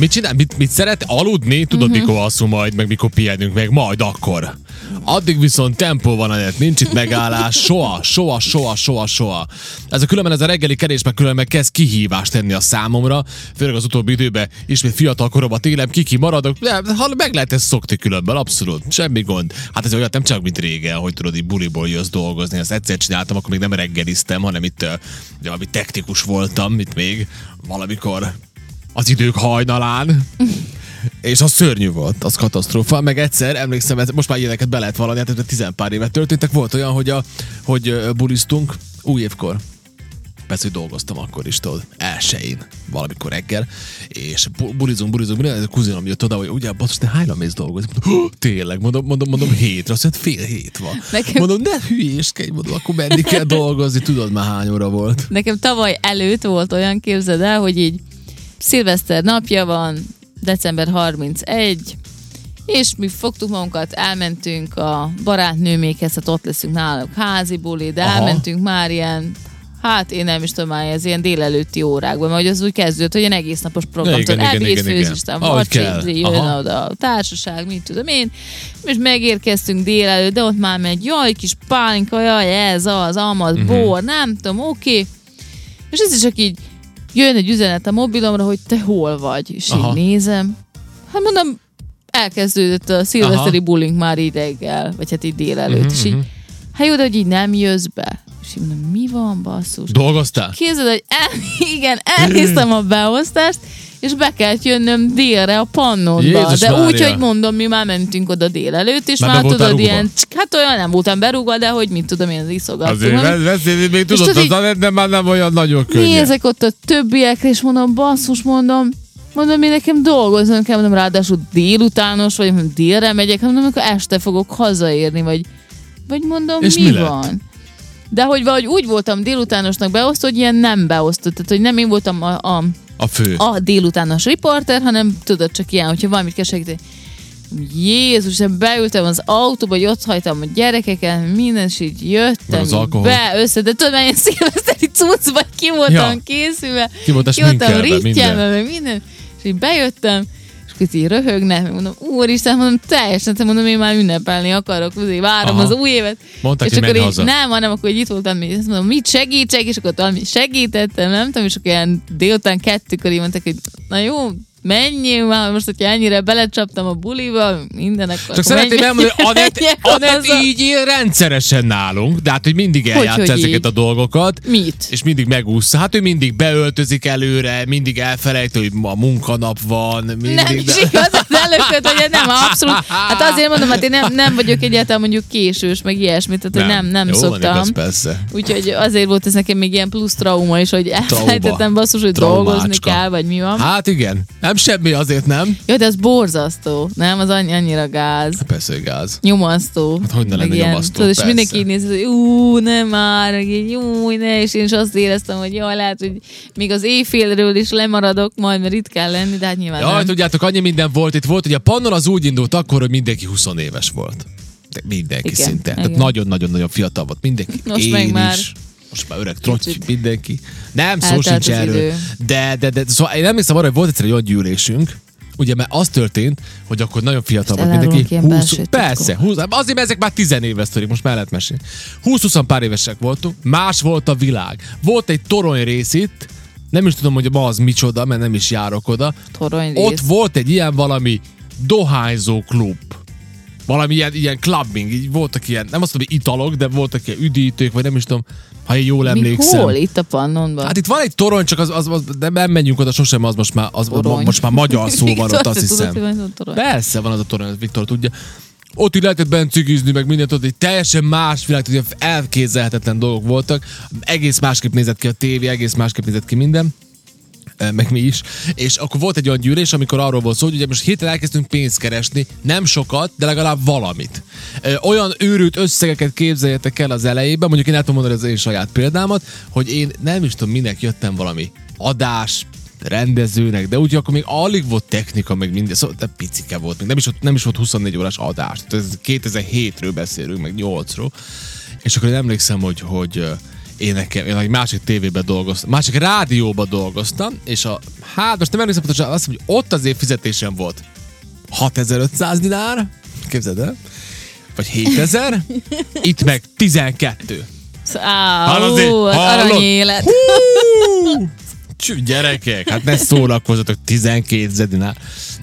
Mit csinál? Mit, mit szeret? Aludni? Tudod, Mhm. mikor alszunk majd, meg mikor pihenünk meg? Majd akkor. Addig viszont tempó van, Anett, nincs itt megállás, soha, soha, soha, soha, soha. Ez a különben ez a reggeli kerés meg különben kezd kihívást tenni a számomra, főleg az utóbbi időben ismét fiatal koromat élem, kiki maradok, de ha meg lehet ezt szokni különben, abszolút, semmi gond. Hát ez olyat nem csak, mint régen, hogy tudod, így buliból jössz dolgozni, ezt egyszer csináltam, akkor még nem reggeliztem, hanem itt uh, valami technikus voltam, itt még valamikor az idők hajnalán. És az szörnyű volt, az katasztrófa. Meg egyszer, emlékszem, most már ilyeneket be lehet valani, hát ez tizen pár éve történtek. Volt olyan, hogy, a, hogy buliztunk új évkor. Persze, hogy dolgoztam akkor is, tudod, elsőjén, valamikor reggel, és bu- bulizunk, bulizunk, bulizunk, a kuzinom jött oda, hogy ugye, basszus, te hányra mész dolgozni? Mondom, "Hó, tényleg, mondom, mondom, mondom, hétre, azt mondja, fél hét van. Nekem- Mondom, ne hülyéskedj, mondom, akkor menni kell dolgozni, tudod már hány óra volt. Nekem tavaly előtt volt olyan, képzeld el, hogy így szilveszter napja van, december 31, és mi fogtuk magunkat, elmentünk a barátnőmékhez, hát ott leszünk náluk házi buli, de Aha. elmentünk már ilyen Hát én nem is tudom már, ez ilyen délelőtti órákban, mert az úgy kezdődött, hogy ilyen egész napos program, Igen, ebéd, főzisten, Ahogy kell. vacsi, jön Aha. oda a társaság, mit tudom én, és megérkeztünk délelőtt, de ott már megy, jaj, kis pálinka, jaj, ez az, amaz, Mhm. bor, nem tudom, oké. És ez is csak így jön egy üzenet a mobilomra, hogy te hol vagy, és Aha. így nézem. Hát mondom, elkezdődött a szilveszteri bullying már így reggel, vagy hát így délelőtt, Mhm, és így, mhm. hát jó, de hogy így nem jössz be. És így mondom, mi van, basszus? Dolgoztál? Képzeld, hogy el, igen, elnéztem a beosztást, és be kellett jönnöm délre a pannonba. Jézus de úgy, Mária. hogy mondom, mi már mentünk oda délelőtt, és Már már, tudod, rúgva? ilyen, hát olyan nem voltam berúgva, de hogy mit tudom én, az iszogattunk. Azért vesz- beszélni még tudod, tudod, így- az, de már nem olyan nagyon könnyű. Nézek ott a többiekre, és mondom, basszus, mondom, mondom, én nekem dolgoznom kell, mondom, ráadásul délutános, vagy mondom, délre megyek, mondom, amikor este fogok hazaérni, vagy, vagy mondom, És mi, mi lett? van? De hogy valahogy úgy voltam délutánosnak beosztó, hogy ilyen nem beosztott, tehát hogy nem én voltam a, a, A fő. a délutános riporter, hanem tudod, csak ilyen, hogyha valamit kell segíteni. Jézus, én beültem az autóba, hogy ott hagytam a gyerekeket, minden, és így jöttem az alkohol. be, össze, de tudod, mert én szilveszteri cuccba ki voltam Ja. készülve, Ki voltam rittyelve, minden. meg minden, és így bejöttem, röhögnek, meg mondom, úristen, mondom, teljesen, te mondom, én már ünnepelni akarok, azért várom Aha. az új évet. Mondták, és akkor így, haza. nem, hanem akkor így itt voltam, és azt mondom, mit segítsek, és akkor valami segítettem, nem tudom, és akkor ilyen délután kettőkor így mondták, hogy na jó, menjél már, most, hogyha ennyire belecsaptam a buliba, minden, akkor Csak szeretném elmondani, hogy Anett, Anett így él rendszeresen nálunk, de hát, hogy mindig eljátsz hogy ezeket így? a dolgokat. Mit? És mindig megúszza. Hát ő mindig beöltözik előre, mindig elfelejt, hogy ma munkanap van. Mindig, Nem is igaz, az előköt, hogy nem, abszolút. Hát azért mondom, hát én nem, nem vagyok egyáltalán mondjuk késős, meg ilyesmit, tehát hogy nem, nem Jó, van, szoktam. igaz, persze. Úgyhogy azért volt ez nekem még ilyen plusz trauma is, hogy elfelejtettem basszus, hogy dolgozni Traumácska. kell, vagy mi van. Hát igen, nem semmi, azért nem. Jó, de ez borzasztó, nem? Az annyi, annyira gáz. Persze, hogy gáz. Nyomasztó. Hát hogy ne lenne ilyen, nyomasztó, tudod, és mindenki így néz, hogy ú, nem már, meg így, ú, ne, és én is azt éreztem, hogy jaj, lehet, hogy még az éjfélről is lemaradok majd, mert itt kell lenni, de hát nyilván Jaj, nem. tudjátok, annyi minden volt itt. Volt, hogy a Pannon az úgy indult akkor, hogy mindenki 20 éves volt. De mindenki Igen, szinte. Tehát igen. nagyon-nagyon-nagyon fiatal volt mindenki. Most Én meg is. Most már öreg trotty, kicsit mindenki. Nem, szó eltelt sincs erről. idő. De, de, de, szóval én emlékszem arra, hogy volt egyszer egy olyan gyűlésünk, Ugye, mert az történt, hogy akkor nagyon fiatal volt mindenki. elárulok ilyen 20, belső titkot. persze, 20, azért, mert ezek már tizenéves sztorik, most már lehet mesélni. 20-20 pár évesek voltunk, más volt a világ. Volt egy torony rész itt, nem is tudom, hogy ma az micsoda, mert nem is járok oda. Torony Ott rész. volt egy ilyen valami dohányzó klub. Valami ilyen, ilyen clubbing, így voltak ilyen, nem azt mondom, hogy italok, de voltak ilyen üdítők, vagy nem is tudom, ha én jól Mi, emlékszem. hol? Itt a pannonban? Hát itt van egy torony, csak az, az, az de nem menjünk oda sosem, az most már, az, Torony. most már magyar szó van ott, azt hiszem. van az? Persze van az a torony, az Viktor tudja. Ott így lehetett bent cigizni, meg mindent, ott egy teljesen más világ, hogy elképzelhetetlen dolgok voltak. Egész másképp nézett ki a tévé, egész másképp nézett ki minden meg mi is. És akkor volt egy olyan gyűlés, amikor arról volt szó, hogy ugye most héten elkezdtünk pénzt keresni, nem sokat, de legalább valamit. Ö, Olyan őrült összegeket képzeljetek el az elejében, mondjuk én el tudom mondani az én saját példámat, hogy én nem is tudom, minek jöttem valami adás, rendezőnek, de úgy akkor még alig volt technika, meg minden, szóval de picike volt, még nem is, nem is volt 24 órás adás. Tehát ez 2007-ről beszélünk, meg 8-ról. És akkor én emlékszem, hogy, hogy én nekem, én egy másik tévében dolgoztam, másik rádióban dolgoztam, és a, hát most nem emlékszem pontosan, azt mondom, hogy ott az év fizetésem volt 6500 dinár, képzeld el, vagy 7000, itt meg 12. Á, Hallod, az hallod? aranyélet. Hú! Csü, gyerekek, hát ne szórakozzatok, 12 zedinál.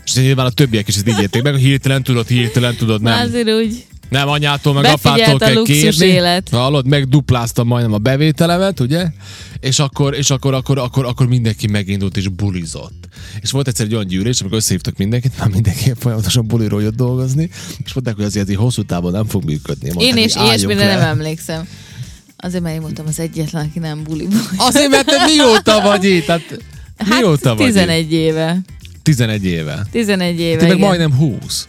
És nyilván a többiek is ezt így érték meg, hirtelen tudod, hirtelen tudod, nem. Azért úgy. Nem anyától, meg Befigyelt apától kell kérni. élet. Hallod, megdupláztam majdnem a bevételemet, ugye? És akkor, és akkor, akkor, akkor, akkor mindenki megindult és bulizott. És volt egyszer egy olyan gyűlés, amikor összehívtak mindenkit, már mindenki folyamatosan buliról jött dolgozni, és mondták, hogy azért hosszú távon nem fog működni. Mondták, Én is ilyesmire nem emlékszem. Azért, mert én voltam az egyetlen, aki nem buli. Azért, mert te mióta vagy itt? Hát, mióta hát vagy itt? 11 éve. 11 éve. 11 éve, Te meg majdnem 20.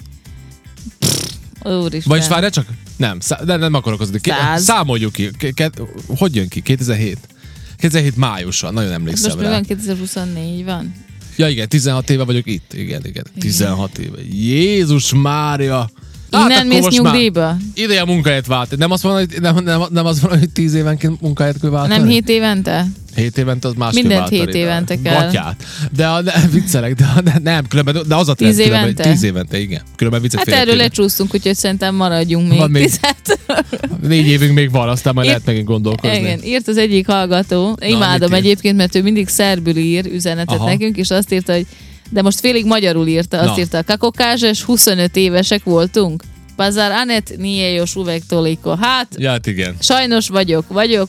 Úristen. Vagyis várjál csak? Nem, szá- de nem akarok az. Száz. Számoljuk ki. Ke- ke- hogy jön ki? 2007? 2007 májusan, nagyon emlékszem Most rá. van? 2024 van? Ja igen, 16 éve vagyok itt. Igen, igen. 16 éve. Jézus Mária! Innen akkor mész most nyugdíjba? Ideje a munkahelyet váltani. Nem azt van, hogy, nem, nem, nem azt van, hogy 10 évenként munkahelyet kell váltani? Nem 7 évente? 7 évente az másképp Mindent hét évente kell. Gatyát. De, a- de viccelek, de, de, nem, különben, de az a trend, Tíz különben, évente? 10 évente, igen. Különben viccet Hát erről lecsúsztunk, úgyhogy szerintem maradjunk még. Van még. Tizet. Négy évünk még van, aztán majd Én- lehet megint gondolkozni. Igen, írt az egyik hallgató, imádom írt? egyébként, mert ő mindig szerbül ír üzenetet Aha. nekünk, és azt írta, hogy de most félig magyarul írta, azt Na. írta, kakokázs, 25 évesek voltunk. Pazar AnetNiejos Uvek Toliko. Hát, Ja, hát igen. sajnos vagyok, vagyok.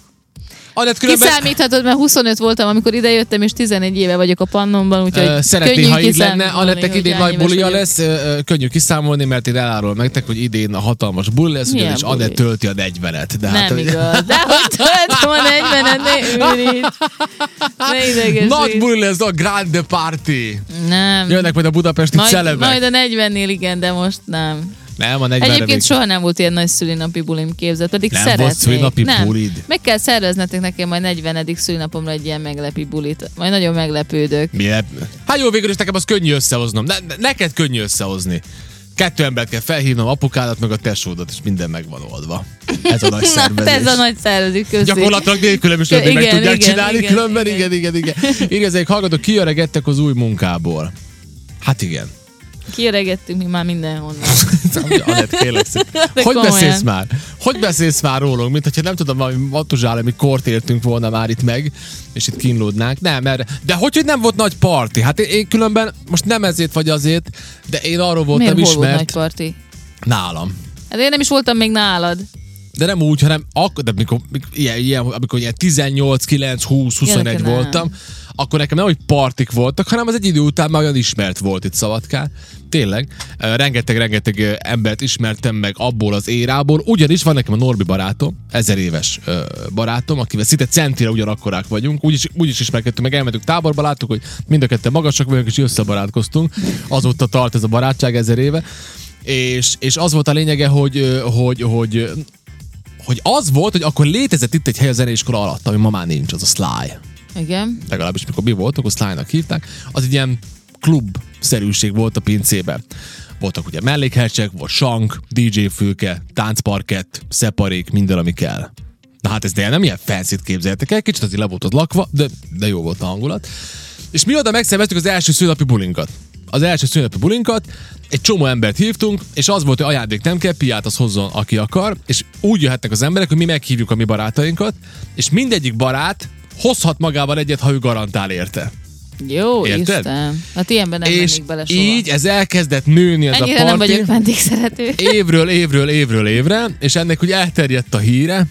Anett különben Kiszámíthatod, mert 25 voltam, amikor idejöttem, és 11 éve vagyok a pannonban, úgyhogy ö, szeretné, könnyű ha így lenne, Anettek idén nagy bulia lesz, ö, könnyű kiszámolni, mert én elárulom nektek, hogy idén a hatalmas buli lesz, Milyen ugyanis? Anett tölti a 40-et. De hát, Nem hogy- igaz. De hogy töltöm a 40-et, ne ürít. Ne. Nagy buli lesz a Grande Party. Nem. Jönnek majd a budapesti celebek. majd a 40-nél igen, de most nem. Nem, a 40 Egyébként soha nem volt ilyen nagy szülinapi bulim képzett, pedig Nem szeretnék. volt szülinapi nem. bulid? Meg kell szerveznetek nekem majd 40. szülinapomra egy ilyen meglepi bulit. Majd nagyon meglepődök. Milyen? Hát jó, végül is nekem az könnyű összehoznom. Ne, ne- neked könnyű összehozni. Kettő embert kell felhívnom, apukádat, meg a tesódat, és minden meg van oldva. Ez a nagy Na, szervezés. ez a nagy szervezés, köszi. Gyakorlatilag nélkülem is Igen, meg tudják igen, csinálni, igen, különben igen. igen, igen, igen. Írja, hallgatók, kiöregettek az új munkából. Hát igen. Kiöregettünk mi már mindenhonnan. Anett, kérlek szépen. Hogy komolyan. beszélsz már? Hogy beszélsz már rólunk? Mint hogyha nem tudom, valami matuzsálemi kort értünk volna már itt meg, és itt kínlódnánk. Nem, mert, de hogy, hogy nem volt nagy parti? Hát én, én különben, most nem ezért vagy azért, de én arról voltam Miért hol volt ismert nagy parti? nálam. Hát én nem is voltam még nálad. De nem úgy, hanem akkor, de mikor, mikor, ilyen, ilyen, amikor ilyen 18, 9, 20, 21 nekem nem. Akkor nekem nem, hogy partik voltak, hanem az egy idő után már olyan ismert volt itt Szabadkán. Tényleg, rengeteg-rengeteg embert ismertem meg abból az érából, ugyanis van nekem a Norbi barátom, ezer éves barátom, akivel szinte centire ugyanakkorák vagyunk, úgyis, úgyis ismerkedtünk, meg elmentünk táborba, láttuk, hogy mind a ketten magasak vagyunk, és összebarátkoztunk. Azóta tart ez a barátság ezer éve. És, és az volt a lényege, hogy, hogy, hogy hogy az volt, hogy akkor létezett itt egy hely a zeneiskola alatt, ami ma már nincs, az a Sly. Igen. Legalábbis mikor mi voltunk, akkor Sly-nak hívták. Az egy ilyen klub-szerűség volt a pincében. Voltak ugye mellékhelysek, volt sank, DJ fülke, táncparkett, szeparék, minden, ami kell. Na hát ez de nem ilyen fancy képzeltek el, kicsit azért le volt az lakva, de, de jó volt a hangulat. És mi oda megszerveztük az első szülnapi bulinkat. Az első szülnapi bulinkat, egy csomó embert hívtunk, és az volt, hogy ajándék nem kell, piát az hozzon, aki akar, és úgy jöhetnek az emberek, hogy mi meghívjuk a mi barátainkat, és mindegyik barát hozhat magával egyet, ha ő garantál érte. Jó, Érted? Isten. Hát ilyenben nem és bele soha. így ez elkezdett nőni ez Ennyire a nem parti. vagyok vendégszerető. évről, évről, évről, évre, és ennek úgy elterjedt a híre,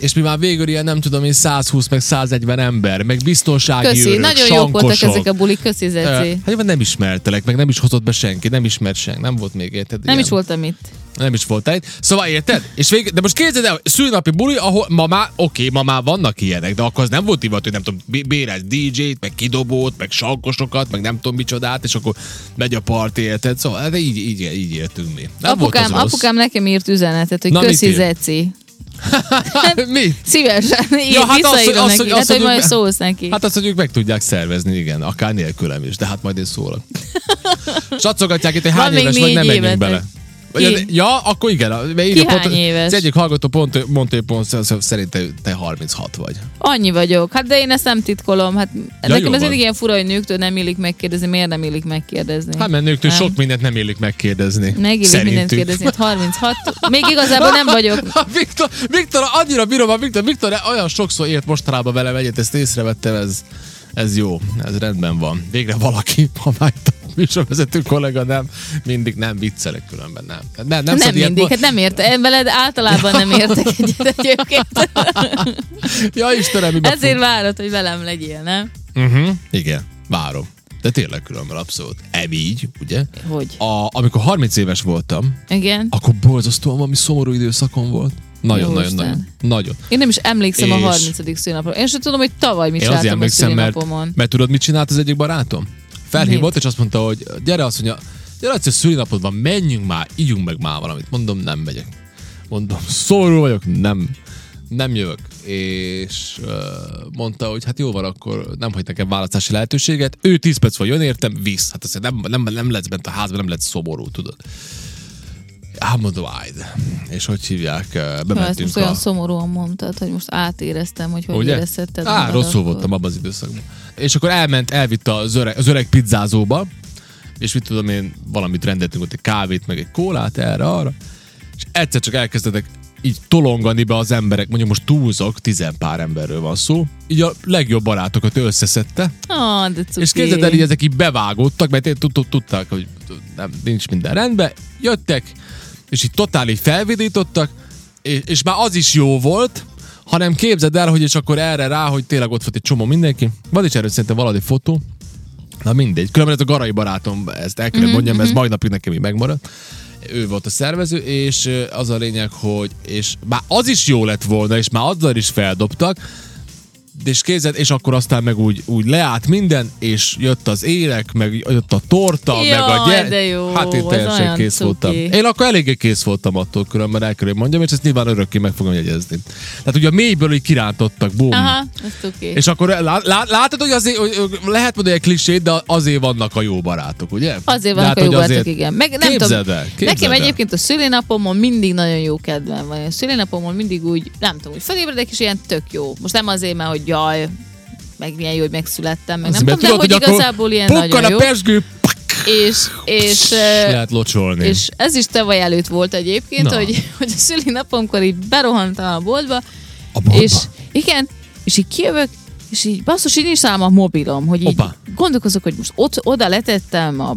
és mi már végül ilyen nem tudom én 120 meg 140 ember, meg biztonsági Köszi, őrök, nagyon jók voltak ezek a bulik, köszi Zeci. Hát nem ismertelek, meg nem is hozott be senki, nem ismert senki, nem volt még érted. Nem ilyen. is voltam itt. Nem is volt egy. Szóval érted? És vég... De most képzeld el, szülnapi buli, ahol ma már, oké, ma már vannak ilyenek, de akkor az nem volt divat, hogy nem tudom, bé- bérez DJ-t, meg kidobót, meg sankosokat, meg nem tudom micsodát, és akkor megy a party, érted? Szóval de így, így, így értünk mi. Nem apukám, volt az rossz. apukám nekem írt üzenetet, hogy Na, köszi? Zeci. mi? Szívesen. Én Ja, hát azt, azt, neki. hogy- Hát, azt, hogy majd szólsz neki. Hát azt, hogy ők meg tudják szervezni, igen, akár nélkülem is, de hát majd én szólok. Sacogatják itt, hogy hány éves vagy, nem menjünk bele. Az, ja, akkor igen. mert Ki írja hány éves? Az egyik hallgató pont, mondta, hogy pont szerint te, te 36 vagy. Annyi vagyok. Hát de én ezt nem titkolom. Hát jó nekem ez mindig ilyen fura, hogy nőktől nem illik megkérdezni. Miért nem illik megkérdezni? Hát mert nőktől Nem. sok mindent nem illik megkérdezni. Megillik mindent kérdezni. Hát 36. Még igazából nem vagyok. Viktor, Viktor, annyira bírom a Viktor, Viktor olyan sokszor ért mostanában velem egyet, ezt észrevettem, ez, ez jó, ez rendben van. Végre valaki, ha már műsorvezető kollega nem, mindig nem viccelek különben, nem. Hát Nem, nem, Nem ilyet mindig, mo- hát nem ért. Én veled általában nem értek egyet egyébként. Ja Istenem, mibe Ezért várod, hogy velem legyél, nem? Uh-huh. Igen, várom. De tényleg különben abszolút. Em így, ugye? Hogy? A, amikor 30 éves voltam, Igen. akkor borzasztóan valami szomorú időszakom volt. Nagyon, nagyon, nagyon, nagyon. Én nem is emlékszem a És- 30. szülinapra. Én sem tudom, hogy tavaly mit csináltam a emlékszem, mert, szülinapomon. mert tudod, mit csinált az egyik barátom? Felhívott, Mit? és azt mondta, hogy gyere, azt mondja, gyere, egyszer szülinapod van, menjünk már, ígyunk meg már valamit. Mondom, nem megyek. Mondom, szomorú vagyok, nem, nem jövök. És uh, mondta, hogy hát jó van, akkor nem hagy nekem választási lehetőséget. Ő 10 perc van, jön értem, visz. Hát azt nem, nem, nem lesz bent a házban, nem lesz szomorú, tudod. Ájd. És hogy hívják, uh, Ha ezt bementünk most olyan a... szomorúan mondtad, hogy most átéreztem, hogy hogy Ugye? érezhetted. Á, rosszul akkor. voltam abban az időszakban. És akkor elment, elvitte az öreg, az öreg pizzázóba, és mit tudom én, valamit rendeltünk ott egy kávét, meg egy kólát erre, arra, és egyszer csak elkezdtek így tolongani be az emberek, mondjuk most túlzok, tizenpár emberről van szó, így a legjobb barátokat összeszedte, Ah, de cuki. és képzeld el, így ezek így bevágódtak, mert tudták, hogy nem, nincs minden rendben, jöttek, és így totális felvidítottak, és, és már az is jó volt, hanem képzeld el, hogy és akkor erre rá, hogy tényleg ott volt egy csomó mindenki. Van is erről szerintem valami fotó. Na mindegy. Különben ez a garai barátom, ezt el kellett mondjam, mert ez majd napig nekem így megmaradt. Ő volt a szervező, és az a lényeg, hogy és már az is jó lett volna, és már azzal is feldobtak, és kézed, és akkor aztán meg úgy, úgy leállt minden, és jött az élek, meg jött a torta, Jaj, meg a gyere... de jó, Hát én teljesen kész cuki. voltam. Én akkor eléggé kész voltam attól különben, el kell, mondjam, és ezt nyilván örökké meg fogom jegyezni. Tehát ugye a mélyből így kirántottak, bum. Aha, ez tuki. És akkor lá, lá, látod, hogy azért, hogy lehet mondani egy klisét, de azért vannak a jó barátok, ugye? Azért vannak hát, a jó barátok, igen. Meg nem Képzeld tudom, el, képzeld nekem el. egyébként a szülinapomon mindig nagyon jó kedvem van. A szülinapomon mindig úgy, nem tudom, úgy felébredek, és ilyen tök jó. Most nem azért, mert hogy jaj, meg milyen jó, hogy megszülettem, meg nem tudom, de hogy akkor igazából ilyen nagyon jó. a pesgő, És, és, lehet locsolni. és ez is tavaly előtt volt egyébként, Na. hogy, hogy a szülinapomkor így berohantam a boltba, A boltba? és igen, és így kijövök, és így basszus, így nincs nálam a mobilom, hogy így Hoppá. gondolkozok, hogy most ott, oda letettem a,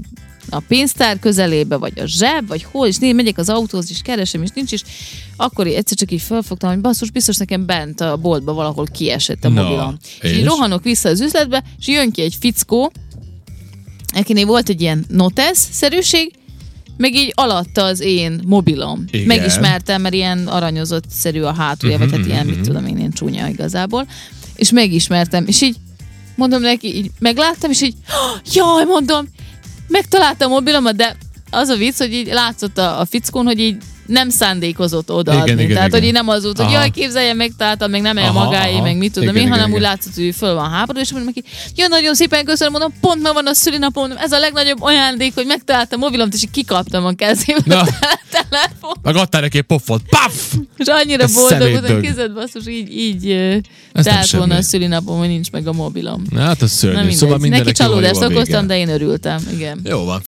a pénztár közelébe, vagy a zseb, vagy hol, és néha megyek az autóhoz, és keresem, és nincs, és akkor egyszer csak így felfogtam, hogy basszus, biztos nekem bent a boltba valahol kiesett a Na, mobilom. És és? így rohanok vissza az üzletbe, és jön ki egy fickó, akinél volt egy ilyen notes-szerűség, meg így alatta az én mobilom. Igen. Megismertem, mert ilyen aranyozott-szerű a hátulja, vagy hát ilyen, mit tudom én, ilyen csúnya igazából. És megismertem, és így mondom neki, így megláttam, és így, jaj, mondom, megtaláltam a mobilomat, de az a vicc, hogy így látszott a, a fickón, hogy így nem szándékozott odaadni. Igen, igen, Tehát, igen. hogy így nem az volt, hogy Aha. jaj, képzelje, megtaláltam, meg nem el magáé, meg mit tudom én, igen, hanem úgy igen. látszott, hogy föl van háború, és mondom neki, jó, nagyon szépen köszönöm, mondom, pont ma van a szülinapom, mondom, ez a legnagyobb ajándék, hogy megtaláltam a mobilomt, és így kikaptam a kezébe Na. a telefon. Meg adtál neki egy pofot. Paf! És annyira Ez boldog voltam, szemétdög. kézed basszus, így, így telt volna a szülinapom, hogy nincs meg a mobilom. Hát az szörnyű. Na mindegy. szóval Neki csalódást a okoztam, de én örültem, igen. Jó van.